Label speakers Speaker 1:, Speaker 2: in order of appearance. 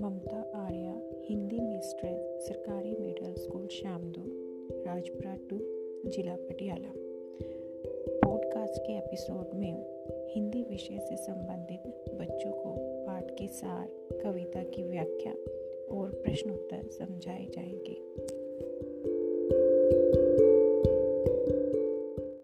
Speaker 1: ममता Arya, Hindi mistress सरकारी middle school Shamdo, Rajpura two, जिला Patiala. Podcast के एपिसोड में हिंदी विषय से संबंधित बच्चों को पाठ के सार, कविता की व्याख्या और प्रश्नोत्तर समझाए जाएँगे।